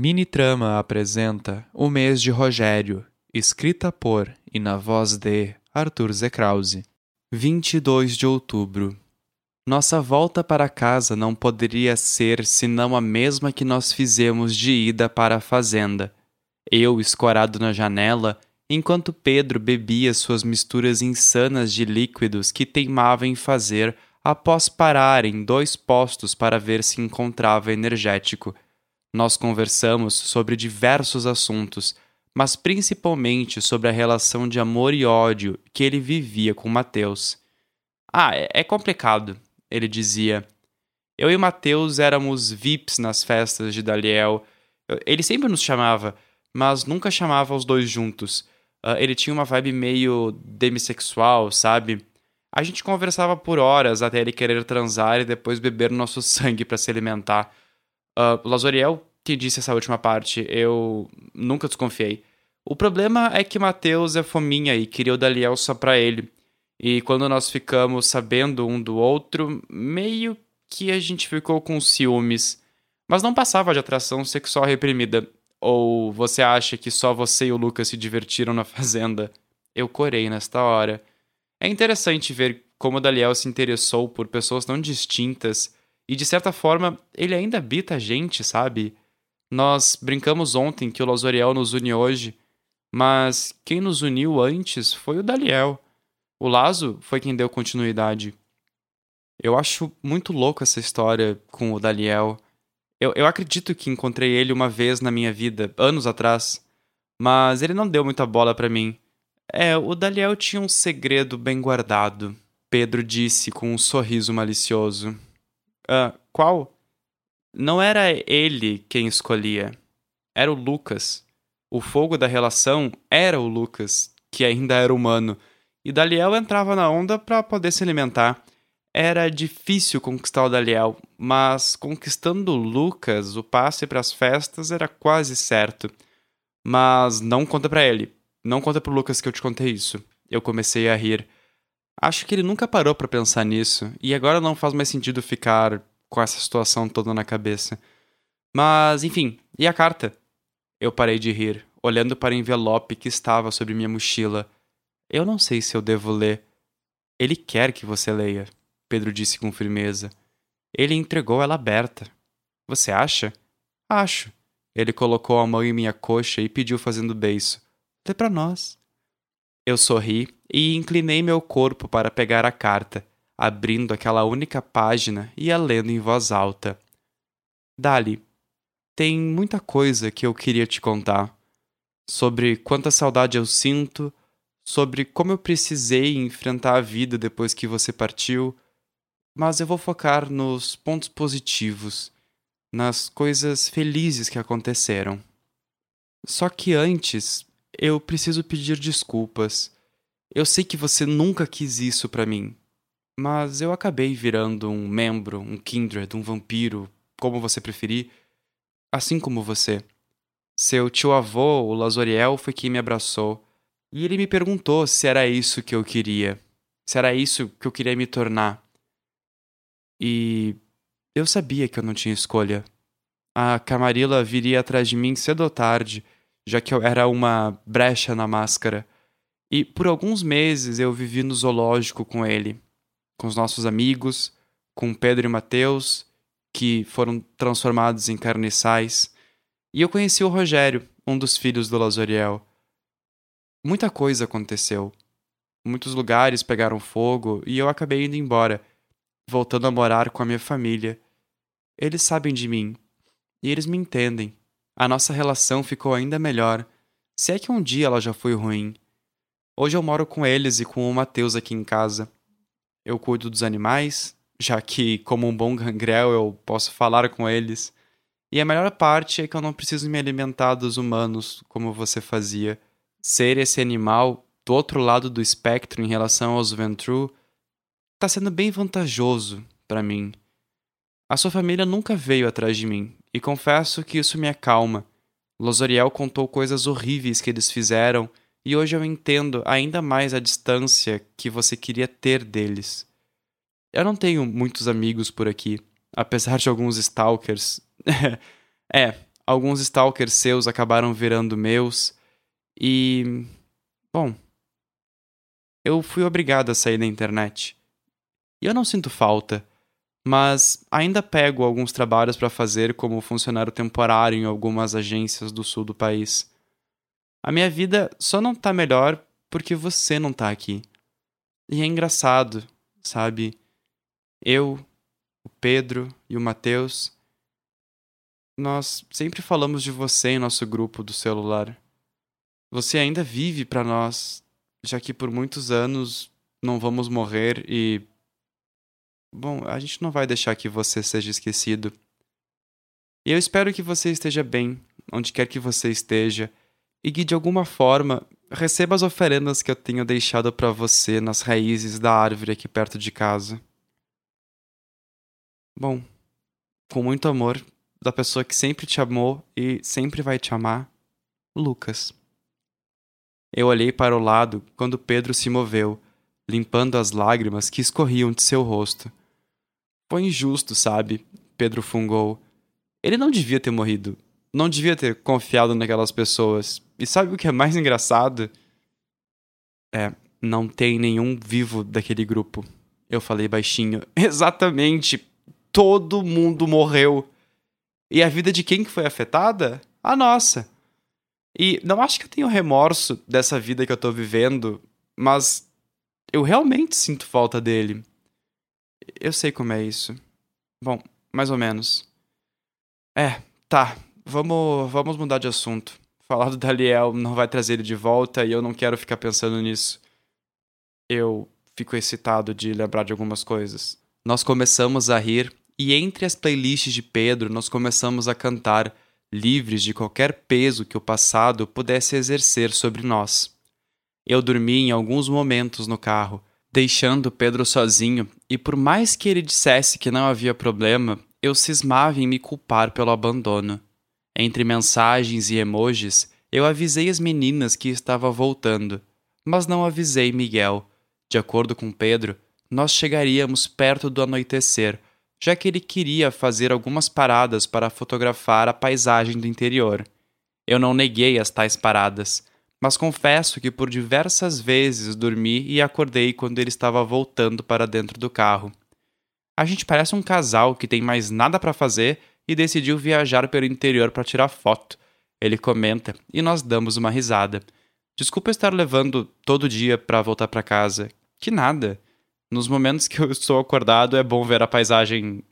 Mini Trama apresenta O Mês de Rogério, escrita por e na voz de Arthur Zekrause. 22 de outubro. Nossa volta para casa não poderia ser senão a mesma que nós fizemos de ida para a fazenda. Eu, escorado na janela, enquanto Pedro bebia suas misturas insanas de líquidos que teimava em fazer após parar em dois postos para ver se encontrava energético. Nós conversamos sobre diversos assuntos, mas principalmente sobre a relação de amor e ódio que ele vivia com Mateus. Ah, é, é complicado, ele dizia. Eu e Mateus éramos VIPs nas festas de Daliel. Ele sempre nos chamava, mas nunca chamava os dois juntos. Uh, ele tinha uma vibe meio demissexual, sabe? A gente conversava por horas até ele querer transar e depois beber nosso sangue para se alimentar. Uh, Lazoriel, que disse essa última parte, eu nunca desconfiei. O problema é que Mateus é fominha e queria o Daliel só pra ele. E quando nós ficamos sabendo um do outro, meio que a gente ficou com ciúmes. Mas não passava de atração sexual reprimida. Ou você acha que só você e o Lucas se divertiram na fazenda? Eu corei nesta hora. É interessante ver como Daliel se interessou por pessoas tão distintas e de certa forma ele ainda habita a gente, sabe? Nós brincamos ontem que o Lazoriel nos une hoje, mas quem nos uniu antes foi o Daliel. O Lazo foi quem deu continuidade. Eu acho muito louco essa história com o Daliel. Eu, eu acredito que encontrei ele uma vez na minha vida, anos atrás, mas ele não deu muita bola para mim. É, o Daliel tinha um segredo bem guardado. Pedro disse com um sorriso malicioso. Ah, qual? Não era ele quem escolhia. Era o Lucas. O fogo da relação era o Lucas, que ainda era humano, e Daliel entrava na onda para poder se alimentar. Era difícil conquistar o Daliel, mas conquistando o Lucas, o passe para as festas era quase certo. Mas não conta para ele. Não conta pro Lucas que eu te contei isso. Eu comecei a rir. Acho que ele nunca parou para pensar nisso, e agora não faz mais sentido ficar com essa situação toda na cabeça. Mas, enfim, e a carta? Eu parei de rir, olhando para o envelope que estava sobre minha mochila. Eu não sei se eu devo ler. Ele quer que você leia, Pedro disse com firmeza. Ele entregou ela aberta. Você acha? Acho. Ele colocou a mão em minha coxa e pediu fazendo beiço. Lê para nós. Eu sorri e inclinei meu corpo para pegar a carta, abrindo aquela única página e a lendo em voz alta. Dali, tem muita coisa que eu queria te contar. Sobre quanta saudade eu sinto, sobre como eu precisei enfrentar a vida depois que você partiu, mas eu vou focar nos pontos positivos, nas coisas felizes que aconteceram. Só que antes, eu preciso pedir desculpas. Eu sei que você nunca quis isso para mim, mas eu acabei virando um membro, um kindred, um vampiro, como você preferir, assim como você. Seu tio-avô, o Lazoriel, foi quem me abraçou, e ele me perguntou se era isso que eu queria, se era isso que eu queria me tornar. E eu sabia que eu não tinha escolha. A Camarilla viria atrás de mim cedo ou tarde, já que eu era uma brecha na máscara. E por alguns meses eu vivi no zoológico com ele, com os nossos amigos, com Pedro e Mateus, que foram transformados em carniçais. E eu conheci o Rogério, um dos filhos do Lazoriel. Muita coisa aconteceu. Muitos lugares pegaram fogo e eu acabei indo embora, voltando a morar com a minha família. Eles sabem de mim e eles me entendem a nossa relação ficou ainda melhor, se é que um dia ela já foi ruim. Hoje eu moro com eles e com o Mateus aqui em casa. Eu cuido dos animais, já que, como um bom gangrel, eu posso falar com eles. E a melhor parte é que eu não preciso me alimentar dos humanos como você fazia. Ser esse animal do outro lado do espectro em relação aos Ventru está sendo bem vantajoso para mim. A sua família nunca veio atrás de mim, e confesso que isso me acalma. Losoriel contou coisas horríveis que eles fizeram, e hoje eu entendo ainda mais a distância que você queria ter deles. Eu não tenho muitos amigos por aqui, apesar de alguns stalkers. é, alguns stalkers seus acabaram virando meus. E. Bom. Eu fui obrigado a sair da internet. E eu não sinto falta, mas ainda pego alguns trabalhos para fazer como funcionário temporário em algumas agências do sul do país. A minha vida só não tá melhor porque você não tá aqui. E é engraçado, sabe? Eu, o Pedro e o Matheus, nós sempre falamos de você em nosso grupo do celular. Você ainda vive para nós, já que por muitos anos não vamos morrer e. Bom, a gente não vai deixar que você seja esquecido. E eu espero que você esteja bem, onde quer que você esteja, e que de alguma forma receba as oferendas que eu tenho deixado para você nas raízes da árvore aqui perto de casa. Bom, com muito amor, da pessoa que sempre te amou e sempre vai te amar, Lucas. Eu olhei para o lado quando Pedro se moveu, limpando as lágrimas que escorriam de seu rosto. Foi injusto, sabe? Pedro fungou. Ele não devia ter morrido. Não devia ter confiado naquelas pessoas. E sabe o que é mais engraçado? É, não tem nenhum vivo daquele grupo. Eu falei baixinho. Exatamente. Todo mundo morreu. E a vida de quem que foi afetada? A nossa. E não acho que eu tenho remorso dessa vida que eu tô vivendo, mas eu realmente sinto falta dele. Eu sei como é isso. Bom, mais ou menos. É, tá. Vamos, vamos mudar de assunto. Falar do Daliel não vai trazer ele de volta e eu não quero ficar pensando nisso. Eu fico excitado de lembrar de algumas coisas. Nós começamos a rir e entre as playlists de Pedro nós começamos a cantar livres de qualquer peso que o passado pudesse exercer sobre nós. Eu dormi em alguns momentos no carro, deixando Pedro sozinho, e por mais que ele dissesse que não havia problema, eu cismava em me culpar pelo abandono. Entre mensagens e emojis, eu avisei as meninas que estava voltando, mas não avisei Miguel. De acordo com Pedro, nós chegaríamos perto do anoitecer, já que ele queria fazer algumas paradas para fotografar a paisagem do interior. Eu não neguei as tais paradas, mas confesso que por diversas vezes dormi e acordei quando ele estava voltando para dentro do carro. A gente parece um casal que tem mais nada para fazer e decidiu viajar pelo interior para tirar foto. Ele comenta e nós damos uma risada. Desculpa estar levando todo dia para voltar para casa. Que nada. Nos momentos que eu estou acordado, é bom ver a paisagem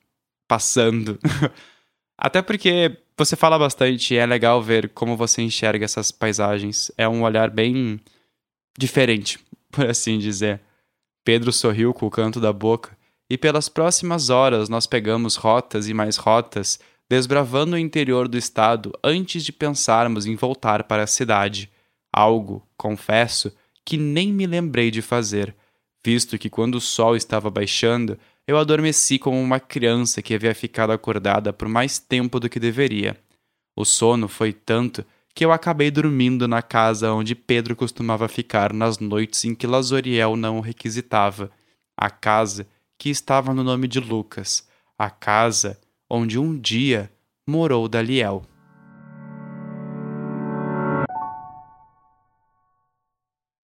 passando. Até porque você fala bastante e é legal ver como você enxerga essas paisagens. É um olhar bem diferente, por assim dizer. Pedro sorriu com o canto da boca, e pelas próximas horas nós pegamos rotas e mais rotas, desbravando o interior do estado antes de pensarmos em voltar para a cidade. Algo, confesso, que nem me lembrei de fazer visto que quando o sol estava baixando, eu adormeci como uma criança que havia ficado acordada por mais tempo do que deveria. O sono foi tanto que eu acabei dormindo na casa onde Pedro costumava ficar nas noites em que Lazoriel não o requisitava, a casa que estava no nome de Lucas, a casa onde um dia morou Daliel.